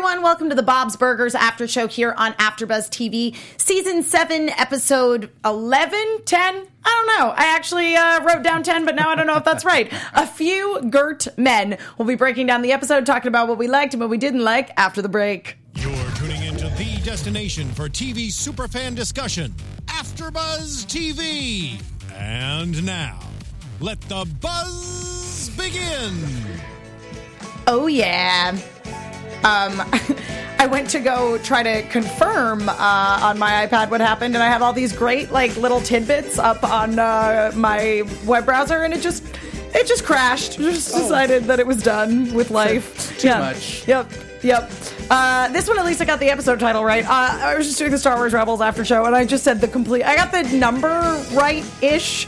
everyone. Welcome to the Bob's Burgers After Show here on AfterBuzz TV, Season 7, Episode 11, 10? I don't know. I actually uh, wrote down 10, but now I don't know if that's right. A few 'Gurt men. We'll be breaking down the episode, talking about what we liked and what we didn't like after the break. You're tuning into the destination for TV superfan discussion, AfterBuzz TV. And now, let the buzz begin. Oh, yeah. Um, I went to go try to confirm uh, on my iPad what happened, and I have all these great like little tidbits up on uh, my web browser, and it just it just crashed. Just decided that it was done with life. Too Yeah. much. Yep. Yep. Uh, this one at least I got the episode title right. Uh, I was just doing the Star Wars Rebels after show, and I just said the complete. I got the number right ish.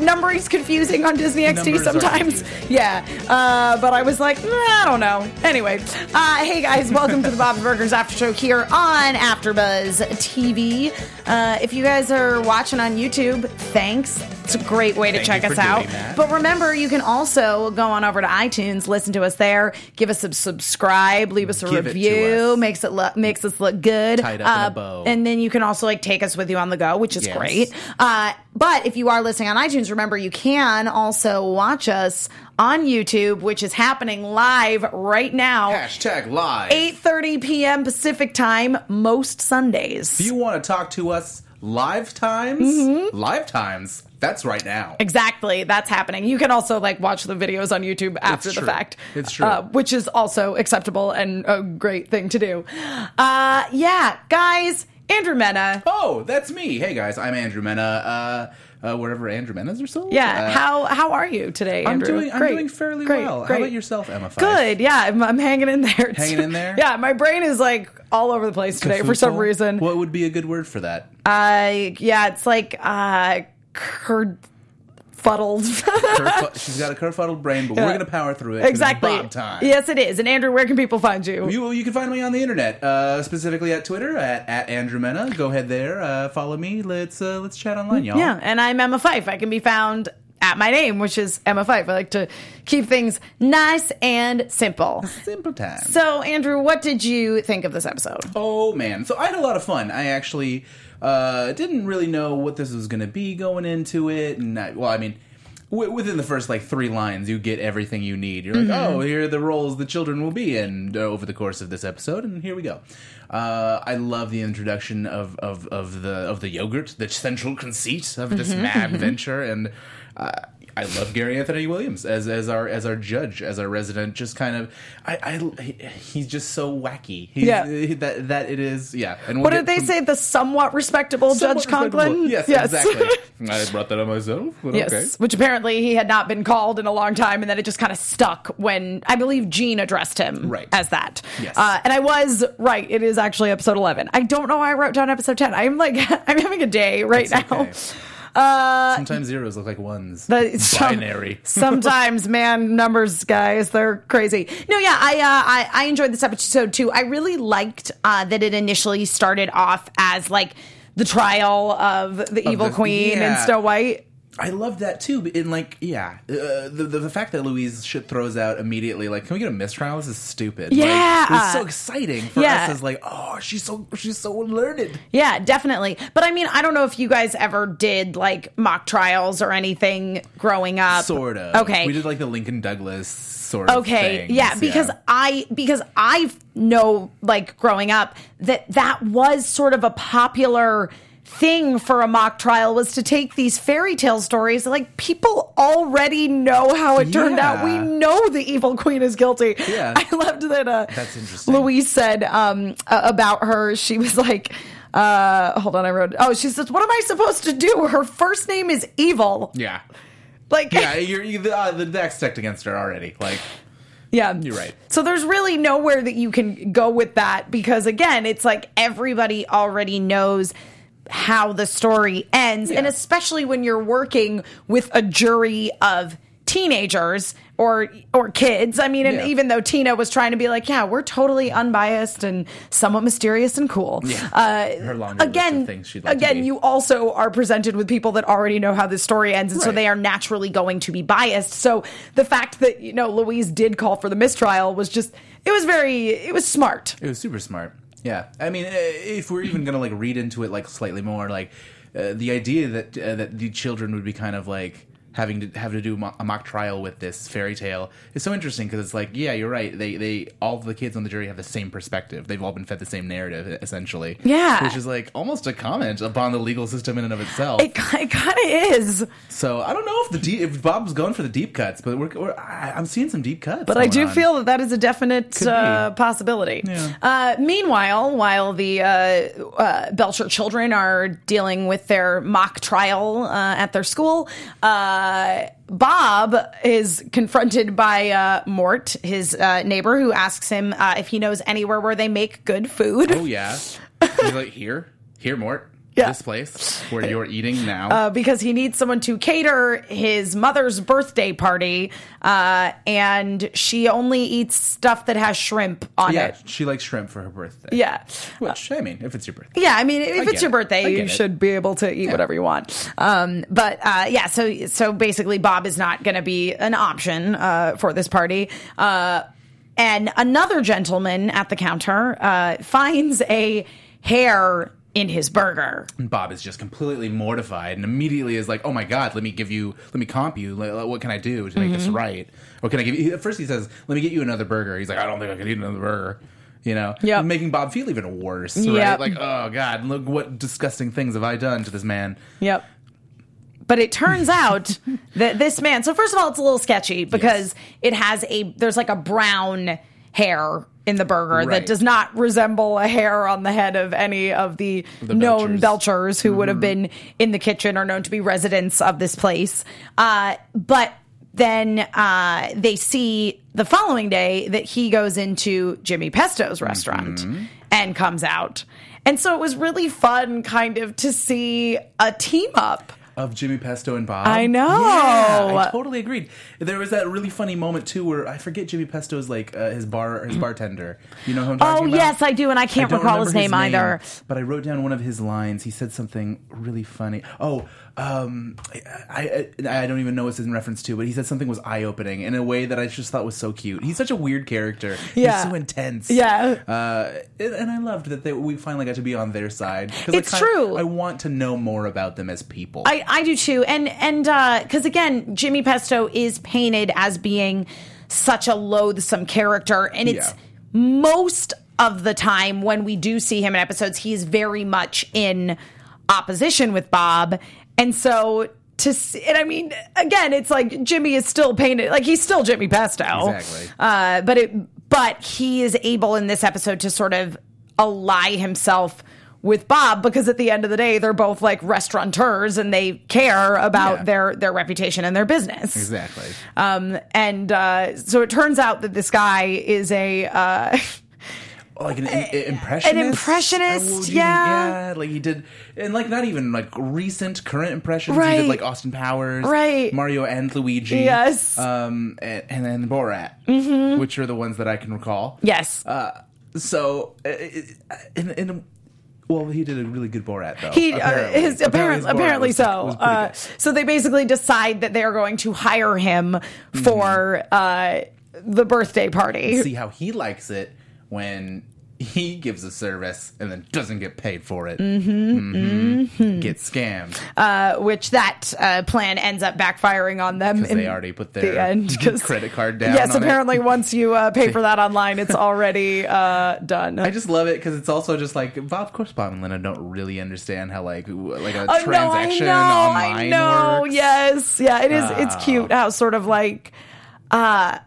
Numbering's confusing on Disney XD sometimes. Yeah, uh, but I was like, "Nah, I don't know. Anyway, uh, hey guys, welcome to the Bob's Burgers After Show here on AfterBuzz TV. Uh, if you guys are watching on YouTube, thanks. It's a great way to Thank check us out. that. But remember, you can also go on over to iTunes, listen to us there, give us a subscribe, leave us a Give it review, us. makes it look makes us look good. Tied up in a Uh, bow. And then you can also like take us with you on the go, which is Yes. great. Uh, but if you are listening on iTunes, remember you can also watch us on YouTube, which is happening live right now. Hashtag live. 8:30 p.m. Pacific time most Sundays. If you want to talk to us live times, Mm-hmm. live times, that's right now. Exactly, that's happening. You can also like watch the videos on YouTube after the fact. It's true. uh, which is also acceptable and a great thing to do. Uh, yeah, guys, Andrew Mena. Oh, that's me. Hey guys, I'm Andrew Mena. Uh, uh, wherever Andrew Mena's are sold. Yeah, Uh, how how are you today, I'm Andrew? doing. I'm Great, doing fairly great, well. Great. How about yourself, Emma? Fyffe? Good. Yeah, I'm, I'm hanging in there. Hanging in there? yeah, my brain is like all over the place today for some reason. What would be a good word for that? Uh, yeah, it's like uh, cur- fuddled. Kerfu- She's got a kerfuddled brain, but we're gonna power through it. exactly. Bob time. Yes, it is. And Andrew, where can people find you? You, you can find me on the internet, uh, specifically at Twitter at, at Andrew Mena. Go ahead there, uh, follow me. Let's uh, let's chat online, y'all. Yeah, and I'm Emma Fyffe. I can be found at my name, which is Emma Fyffe. I like to keep things nice and simple. Simple time. So, Andrew, what did you think of this episode? Oh man, so I had a lot of fun. I actually uh, didn't really know what this was going to be going into it, and I, well, I mean, w- within the first like three lines, you get everything you need. You're like, oh, here are the roles the children will be in uh, over the course of this episode, and here we go. Uh, I love the introduction of, of, of the of the yogurt, the central conceit of this mad venture, and uh, I love Gary Anthony Williams as as our as our judge, as our resident. Just kind of, I, I he- he's just so wacky. He's, Yeah. he- that that it is. Yeah. And we'll What did they from- say? The somewhat respectable somewhat Judge Conklin? respectable. Yes, exactly. I brought that on myself. But Yes, okay. which apparently he had not been called in a long time, and then it just kind of stuck when I believe Gene addressed him Right. as that. Yes. uh, and I was right. It is actually episode eleven. I don't know why I wrote down episode ten. I'm like I'm having a day right It's now. okay. Uh, Sometimes zeros look like ones. the- some- Binary. sometimes, man, numbers, guys, they're crazy. No, yeah, I, uh, I I enjoyed this episode too. I really liked uh, that it initially started off as like the trial of the evil the- queen and. Snow White. I love that too. In like, yeah, uh, the, the the fact that Louise shit throws out immediately, like, can we get a mistrial? This is stupid. Like, Yeah. it's so exciting for Yeah. us as like, oh, she's so she's so learned. Yeah, definitely. But I mean, I don't know if you guys ever did like mock trials or anything growing up. Sort of. Okay. we did like the Lincoln Douglas sort of. Okay, yeah, because I because I know like growing up that that was sort of a popular thing for a mock trial was to take these fairy tale stories like people already know how it turned out we know the evil queen is guilty Yeah. i loved that uh That's interesting. louise said um uh, about her she was like uh hold on i wrote oh she says what am i supposed to do her first name is evil yeah, like yeah, you're, you the, uh, the deck's stacked against her already. Like, Yeah. You're right. So there's really nowhere that you can go with that because again, it's like everybody already knows how the story ends and especially when you're working with a jury of teenagers or or kids. I mean, and Yeah. even though Tina was trying to be like, yeah, we're totally unbiased and somewhat mysterious and cool. Yeah. Uh, Her laundry list of again, like again, you also are presented with people that already know how the story ends, and so they are naturally going to be biased. So the fact that you know Louise did call for the mistrial was just it was very it was smart. It was super smart. Yeah, I mean, uh, if we're even gonna like read into it like slightly more, like uh, the idea that uh, that the children would be kind of like having to have to do mo- a mock trial with this fairy tale is so interesting because it's like, yeah, you're right. They they all the kids on the jury have the same perspective. They've all been fed the same narrative, essentially. Yeah. which is like almost a comment upon the legal system in and of itself. It, it kind of is, so I don't know if the deep, if Bob's going for the deep cuts, but we're, we're I, I'm seeing some deep cuts. but I do on. feel that that is a definite uh, possibility. Yeah. Uh, meanwhile, while the uh, uh, Belcher children are dealing with their mock trial uh, at their school, uh, Bob is confronted by uh, Mort, his uh, neighbor, who asks him uh, if he knows anywhere where they make good food. Oh yeah, he's like here, here, Mort. Yeah. This place where you're eating now. uh, because he needs someone to cater his mother's birthday party, uh, and she only eats stuff that has shrimp on yeah, it. Yeah, she likes shrimp for her birthday. Yeah. Which I mean, if it's your birthday, Yeah, I mean, if get it's your birthday, you it. should be able to eat whatever you want. Um, but uh, yeah, so so basically, Bob is not going to be an option uh, for this party. Uh, and another gentleman at the counter uh, finds a hair in his burger. And Bob is just completely mortified and immediately is like, "Oh my god, let me give you, let me comp you. What can I do to make Mm-hmm. this right? Or can I give you?" At first, he says, "Let me get you another burger." He's like, "I don't think I can eat another burger." You know, Yep. making Bob feel even worse, right? Yep. Like, oh god, look what disgusting things have I done to this man. Yep. But it turns out that this man, so first of all, it's a little sketchy because it has a, there's like a brown hair in the burger that does not resemble a hair on the head of any of the, The known Belchers. Belchers who would have been in the kitchen or known to be residents of this place. Uh, but then uh, they see the following day that he goes into Jimmy Pesto's restaurant and comes out. And so it was really fun, kind of, to see a team up. Of Jimmy Pesto and Bob. I know. Yeah, I totally agreed. There was that really funny moment too, where I forget Jimmy Pesto's like uh, his bar, his bartender. You know who I'm talking Oh, about? yes, I do, and I can't don't recall his remember name either. But I wrote down one of his lines. He said something really funny. Oh, um, I, I I don't even know what it's in reference to, but he said something was eye opening in a way that I just thought was so cute. He's such a weird character. Yeah. He's so intense. Yeah. Uh, and, and I loved that they, we finally got to be on their side. It's I kind- true. I want to know more about them as people. I, I do too. And and because again, Jimmy Pesto is painted as being such a loathsome character, and it's Yeah. most of the time when we do see him in episodes, he's very much in opposition with Bob, and so. To see, and I mean, again, it's like Jimmy is still painted like he's still Jimmy Pesto, Exactly. Uh, but it, but he is able in this episode to sort of ally himself with Bob because at the end of the day, they're both like restaurateurs and they care about Yeah. their their reputation and their business. exactly. Um, and uh, so it turns out that this guy is a uh, like an, an impressionist. An impressionist, Uh, you- yeah. yeah. Like he did, and like not even like recent current impressions. He did like Austin Powers, Right. Mario and Luigi, Yes. um, and, and then Borat, mm-hmm. which are the ones that I can recall. yes. Uh, so, uh, in, in well, he did a really good Borat though. He uh, his apparently his apparently was- so. was Uh, so they basically decide that they are going to hire him for uh, the birthday party. see how he likes it when he gives a service and then doesn't get paid for it. Mm-hmm. Get scammed. uh, which that uh, plan ends up backfiring on them. Because in they already put the their credit card down. Yes, on it. apparently once you uh, pay for that online, it's already uh, done. I just love it because it's also just like Bob. Of course, Bob and Linda don't really understand how like like a Oh, no, I know, online I know. works. Yes, yeah, it is. It's Ah. cute how sort of like uh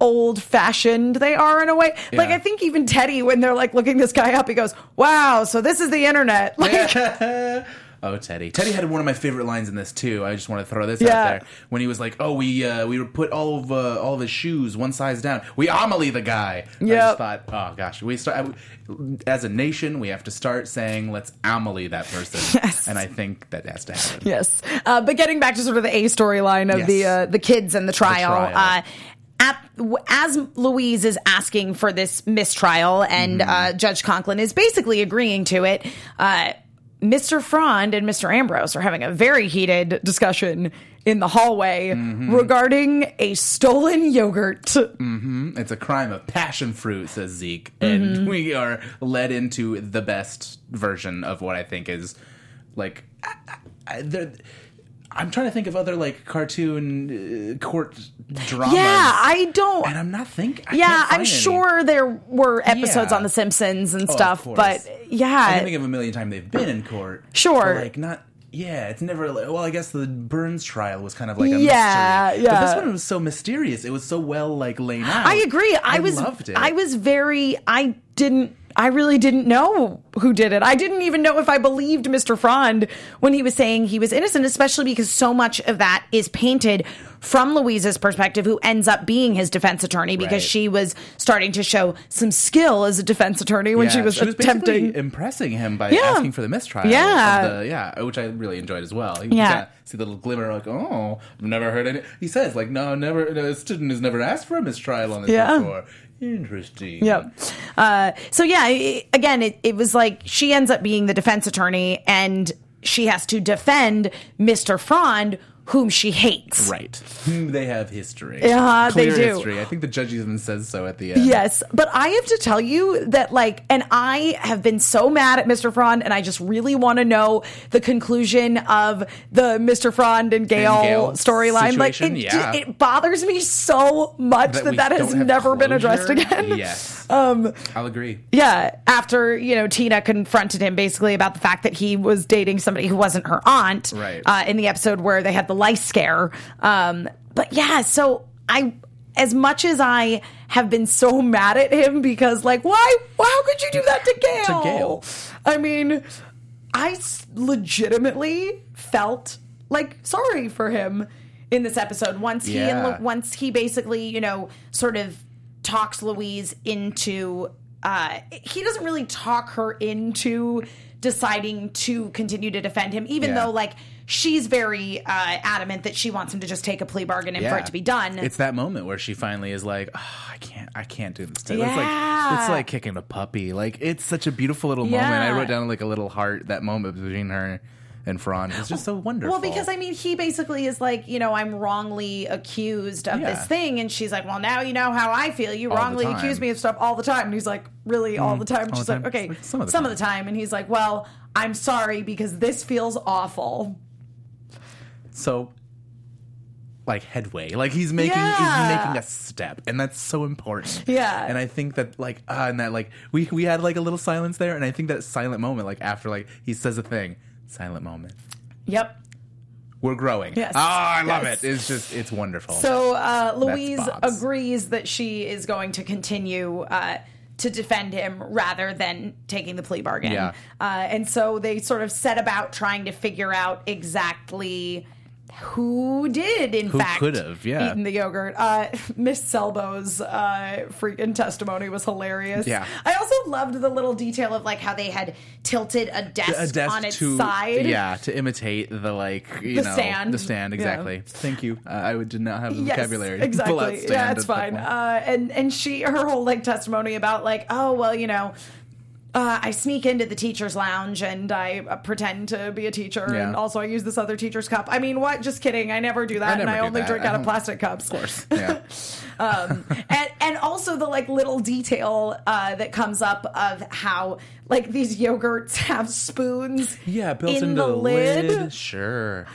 old fashioned they are in a way. Like I think even Teddy, when they're like looking this guy up, he goes, "Wow, so this is the internet." Like, oh, Teddy. Teddy had one of my favorite lines in this too. I just want to throw this Yeah. out there when he was like, "Oh, we uh, we put all of uh, all of his shoes one size down. We Amelie the guy." Just thought, oh gosh, we start as a nation. We have to start saying, "Let's Amelie that person." Yes. and I think that has to happen. Yes, uh, but getting back to sort of the A storyline of Yes. the uh, the kids and the trial. trial. As Louise is asking for this mistrial, and Mm-hmm. uh, Judge Conklin is basically agreeing to it, uh, Mr. Frond and Mr. Ambrose are having a very heated discussion in the hallway Mm-hmm. regarding a stolen yogurt. It's a crime of passion fruit, says Zeke, and Mm-hmm. we are led into the best version of what I think is like. I, I, there- I'm trying to think of other like cartoon uh, court dramas. Yeah, I don't. and I'm not thinking. Yeah, I'm any. sure there were episodes Yeah. on The Simpsons and Oh, stuff, but I yeah, can think of a million times they've been in court. Sure. like not. Yeah, it's never. like- Well, I guess the Burns trial was kind of like a Yeah, mystery. But this one was so mysterious. It was so well like laid out. I agree. I, was loved it. I was very I didn't I really didn't know who did it. I didn't even know if I believed Mr. Frond when he was saying he was innocent, especially because so much of that is painted from Louise's perspective, who ends up being his defense attorney because Right. she was starting to show some skill as a defense attorney when Yeah, she was basically attempting. impressing him by Yeah. asking for the mistrial. Yeah. the, yeah, which I really enjoyed as well. You Yeah. see the little glimmer, like, oh, I've never heard any. He says, like, no, never. No, a student has never asked for a mistrial on this Yeah. before. Interesting. Yep. Uh, so yeah, i again, it, it was like she ends up being the defense attorney, and she has to defend Mr. Frond, whom she hates. Right. They have history. Yeah, they do. history. I think the judge even says so at the end. Yes, but I have to tell you that, like, and I have been so mad at Mr. Frond, and I just really want to know the conclusion of the Mr. Frond and Gail, Gail storyline. Like, it, yeah. it bothers me so much that we that, has never been addressed again. Yes. Um, I'll agree. Yeah, after you know Tina confronted him basically about the fact that he was dating somebody who wasn't her aunt, Right. Uh, in the episode where they had the lice scare. Um, but yeah, so I, as much as I have been so mad at him because like, why? How could you do that to Gail? To Gail. I mean, I legitimately felt like sorry for him in this episode once he and Yeah. Once he basically you know sort of talks Louise into uh he doesn't really talk her into deciding to continue to defend him even Yeah. though like she's very uh adamant that she wants him to just take a plea bargain and for it to be done It's that moment where she finally is like, oh, I can't, I can't do this. It's like it's like kicking a puppy. Like it's such a beautiful little moment. I wrote down like a little heart that moment between her and Frond. It's just so wonderful. Well, because I mean, he basically is like, you know, I'm wrongly accused of Yeah. this thing, and she's like, well, now you know how I feel. You All wrongly time. accuse me of stuff all the time, and he's like, really, all the time? And all she's the like, time. okay, It's like, some of the time, and he's like, well, I'm sorry because this feels awful. so like headway. Like he's making Yeah. he's making a step, and that's so important. Yeah. and I think that like ah, and that like we we had like a little silence there, and I think that silent moment, like after like he says a thing, silent moment. Yep. We're growing. Yes. Ah, I love Yes. it. It's just it's wonderful. So uh, Louise agrees that she is going to continue uh, to defend him rather than taking the plea bargain. Yeah. Uh, and so they sort of set about trying to figure out exactly who did, in Who fact, could've, yeah. eaten the yogurt. Uh, Miss Selbo's uh, freaking testimony was hilarious. Yeah. I also loved the little detail of like how they had tilted a desk, a desk on its to side. yeah to imitate the like you The know stand. the stand Yeah. exactly. Thank you. Uh, I would did not have the vocabulary. Yes, out exactly. Yeah, it's fine. Uh, and and she her whole like testimony about like oh well you know. Uh, I sneak into the teacher's lounge and I uh, pretend to be a teacher, Yeah. and also I use this other teacher's cup. I mean, what? Just kidding. I never do that, and never I do only that. drink I out of plastic cups. of course. Yeah. um, and and also the like little detail uh, that comes up of how like these yogurts have spoons. yeah, built in into the the lid. lid. Sure.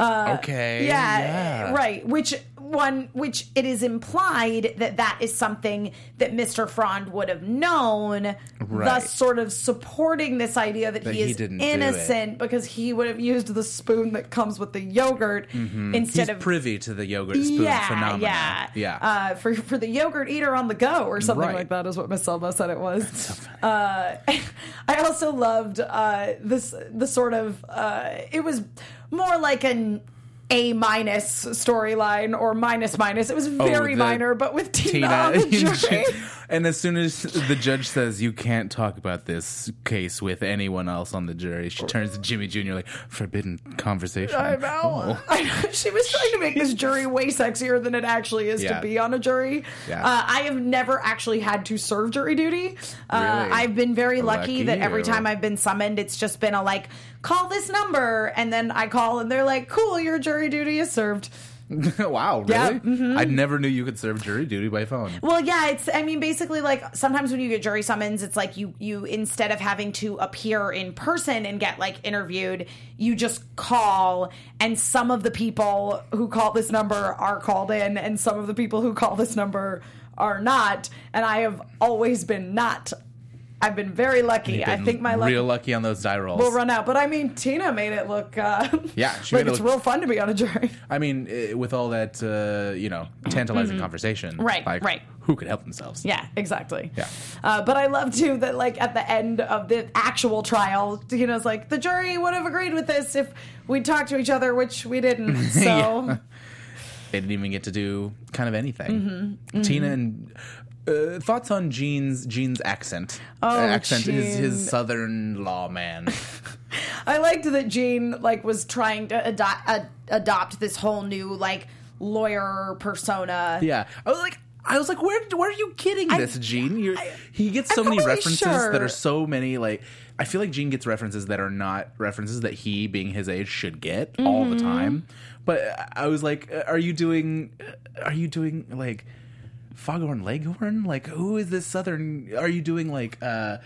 okay. yeah, yeah. right which one which it is implied that that is something that mr frond would have known Right. thus sort of supporting this idea that, That he he is didn't innocent because he would have used the spoon that comes with the yogurt instead Mm-hmm. He's of privy to the yogurt spoon yeah, phenomenon. yeah, Yeah. Uh, for for the yogurt eater on the go or something Right. like that is what Miss Selbo said it was. uh, I also loved uh, this the sort of uh, it was more like an A minus storyline or minus minus. It was very Oh, minor, but with Tina, Tina on the jury. And as soon as the judge says you can't talk about this case with anyone else on the jury, she turns to Jimmy Jr. like forbidden conversation. I know. I know. She was trying to make this jury way sexier than it actually is Yeah. to be on a jury. Yeah. Uh, I have never actually had to serve jury duty. Uh, Really? I've been very lucky, Lucky that every you. time I've been summoned, it's just been a like, call this number. And then I call and they're like, cool, your jury duty is served. wow, really? Yeah, mm-hmm. I never knew you could serve jury duty by phone. Well, yeah, it's. I mean, basically, like sometimes when you get jury summons, it's like you you instead of having to appear in person and get like interviewed, you just call, and some of the people who call this number are called in, and some of the people who call this number are not. And I have always been not. I've been very lucky. You've I think my luck real lucky on those die rolls. will run out. But I mean, Tina made it look. Uh, Yeah, she like made it it's look- real fun to be on a jury. I mean, with all that uh, you know tantalizing conversation, Mm-hmm. Right, like, right. Who could help themselves? Yeah, exactly. Yeah. Uh, but I love too that like at the end of the actual trial, you know, it's like the jury would have agreed with this if we talked to each other, which we didn't. So Yeah. They didn't even get to do kind of anything. Mm-hmm, Tina and uh, thoughts on Gene's Gene's accent. Oh, Uh, accent is Gene. his southern lawman. I liked that Gene like was trying to adopt uh, adopt this whole new like lawyer persona. yeah, I was like. I was like, where, where are you kidding getting this, Gene? You're, he gets so I'm many references sure. that are so many. Like, I feel like Gene gets references that are not references that he, being his age, should get all Mm-hmm. the time. But I was like, are you doing? Are you doing like? Foghorn Leghorn? Like, who is this Southern? Are you doing like uh,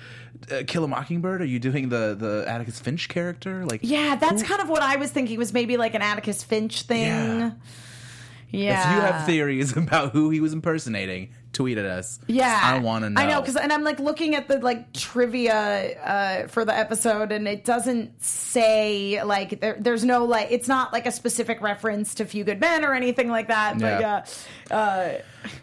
uh, Kill a Mockingbird? Are you doing the the Atticus Finch character? Like, Yeah, that's kind of what I was thinking was maybe like an Atticus Finch thing. Yeah. Yeah. if you have theories about who he was impersonating, tweet at us. Yeah, I want to know. I know because, and I'm like looking at the like trivia uh, for the episode, and it doesn't say like there, there's no like it's not like a specific reference to Few Good Men or anything like that. But Yeah. yeah, uh,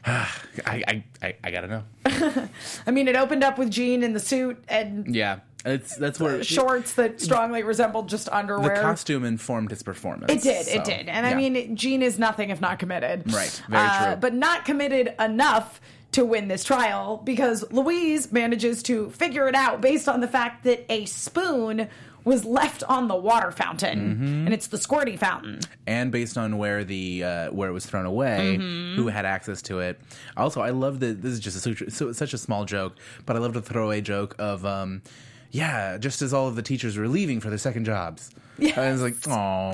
I, I, I, I gotta know. I mean, it opened up with Gene in the suit and Yeah, it's that's where shorts that strongly resembled just underwear. the costume informed his performance. It did, so, it did, and I mean, Gene is nothing if not committed. Right, very Uh, true. But not committed enough to win this trial because Louise manages to figure it out based on the fact that a spoon was left on the water fountain, Mm-hmm. and it's the squirty fountain. and based on where the uh, where it was thrown away, Mm-hmm. who had access to it. Also, I love that this is just a, such- such a small joke, but I love the throwaway joke of, um, yeah, just as all of the teachers were leaving for their second jobs. Yes. I was like, oh,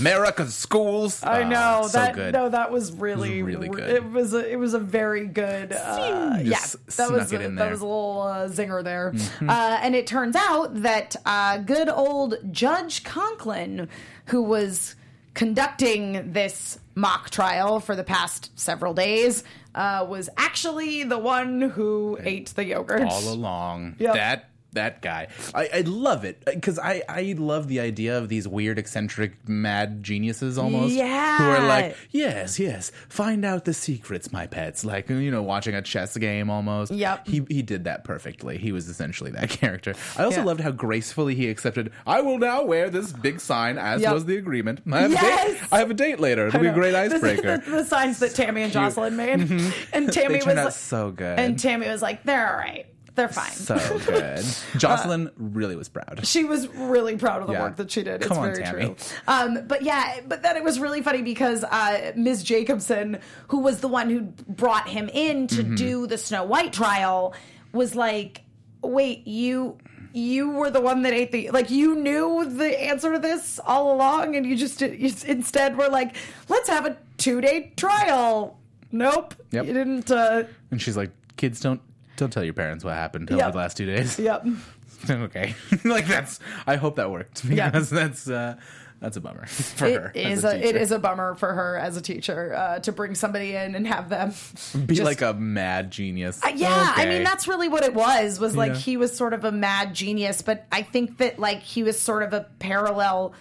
America's schools. I know so that. good. No, that was really, really good. It was a, it was a very good. Uh, yeah, that was a, that. Mm-hmm. was a little uh, zinger there. Uh, and it turns out that uh, good old Judge Conklin, who was conducting this mock trial for the past several days, uh, was actually the one who ate the yogurt. all along. Yep. That that guy, I, I love it because I I love the idea of these weird, eccentric, mad geniuses almost. Yeah. who are like, yes, yes, find out the secrets, my pets. Like you know, watching a chess game almost. Yep. He he did that perfectly. He was essentially that character. I also Yeah. loved how gracefully he accepted. I will now wear this big sign, as Yep. was the agreement. I have, a Yes. date, I have a date later. It'll be a great icebreaker. The, the signs that Tammy and Jocelyn made, and Tammy Mm-hmm. was like, so good. and Tammy was like, "They're all right. They're fine." so good. Jocelyn really was proud. she was really proud of the Yeah. work that she did. It's Come on, very Tammy. true. Um, but yeah, but then it was really funny because uh, Ms. Jacobson, who was the one who brought him in to Mm-hmm. do the Snow White trial, was like, "Wait, you." You were the one that ate the like. You knew the answer to this all along, and you just you instead were like, "Let's have a two day trial." Nope, Yep. you didn't. Uh, And she's like, "Kids, don't don't tell your parents what happened over Yep. the last two days." yep. okay, like that's. I hope that worked because that's uh, that's a bummer for her. It as is a, a, it a bummer for her as a teacher uh, to bring somebody in and have them be just- like a mad genius. Uh, yeah, I mean that's really what it was. Was like Yeah. he was sort of a mad genius, but I think that like he was sort of a parallel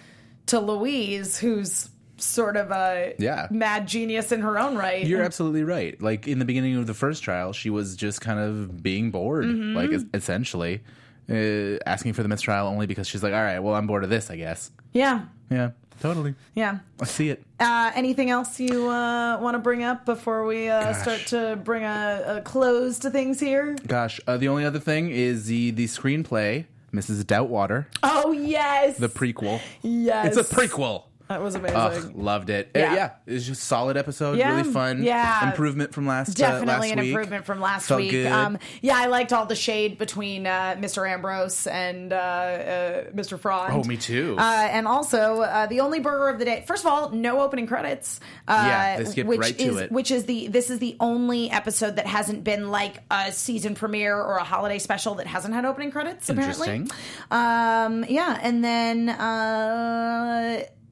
to Louise, who's sort of a Yeah. mad genius in her own right. You're absolutely right. Like in the beginning of the first trial, she was just kind of being bored, Mm-hmm. like essentially uh, asking for the mistrial only because she's like, "All right, well, I'm bored of this, I guess." yeah, Yeah. Totally. Yeah. I see it. Uh, anything else you uh, want to bring up before we uh, start to bring a, a close to things here? Gosh, uh, the only other thing is the the screenplay, Mrs. Doubtwater, Oh yes, the prequel. yes, It's a prequel. That was amazing. Ugh, loved it. Uh, Yeah. Yeah, it was just solid episode. Yeah, really fun. yeah. improvement from last. Week. Definitely uh, last an improvement from last Felt week. Good. Um, yeah, I liked all the shade between uh, Mr. Ambrose and uh, uh, Mr. Frond. Oh, me too. Uh, and also, uh, the only burger of the day. First of all, no opening credits. Uh, Yeah, skipped which right to is, it. Which is the this is the only episode that hasn't been like a season premiere or a holiday special that hasn't had opening credits. Apparently, Interesting. um, yeah, and then.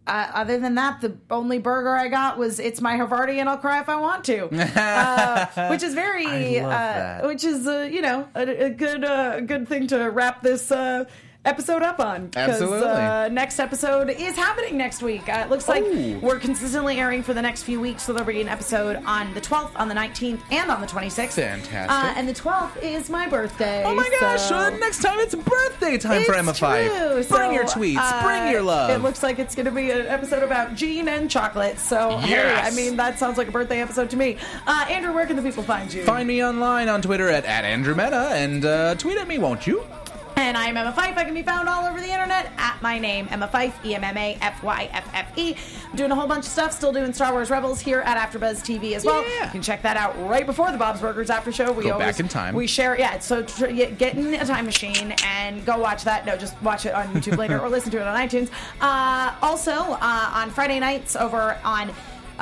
Uh, other than that, the only burger I got was "It's my Havarti and I'll cry if I want to," uh, which is very, uh, which is uh, you know a, a good uh, good thing to wrap this uh, episode up on. Absolutely. Uh, next episode is happening next week. Uh, it looks like Ooh. we're consistently airing for the next few weeks, so there'll be an episode on the 12th, on the 19th, and on the 26th. Fantastic. Uh, and the 12th is my birthday. Oh my gosh! so- next time it's birthday time for it's Emma Fyffe. Bring So, your tweets. uh, bring your love. It looks like it's going to be an episode about Gene and chocolate. So, hey, I mean, that sounds like a birthday episode to me. Uh, Andrew, where can the people find you? Find me online on Twitter at, at Andrew Mena and uh, tweet at me, won't you? And I'm Emma Fyffe. I can be found all over the internet at my name, Emma Fyffe, E M M A F Y F F E. I'm doing a whole bunch of stuff, still doing Star Wars Rebels here at AfterBuzz TV as well. Yeah. You can check that out right before the Bob's Burgers after show. We Go always, back in time. We share, yeah. So tr- get in a time machine and go watch that. No, just watch it on YouTube later or listen to it on iTunes. Uh, also uh, on Friday nights over on.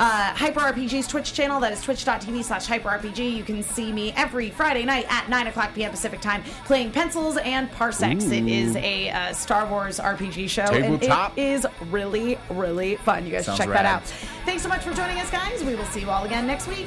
Uh, Hyper RPG's Twitch channel, that is twitch.tv slash hyperrpg. You can see me every Friday night at 9 o'clock p.m. Pacific time playing Pencils and Parsecs. It is a uh, Star Wars RPG show, and it is really, really fun. You guys should check rad. that out. Thanks so much for joining us, guys. We will see you all again next week.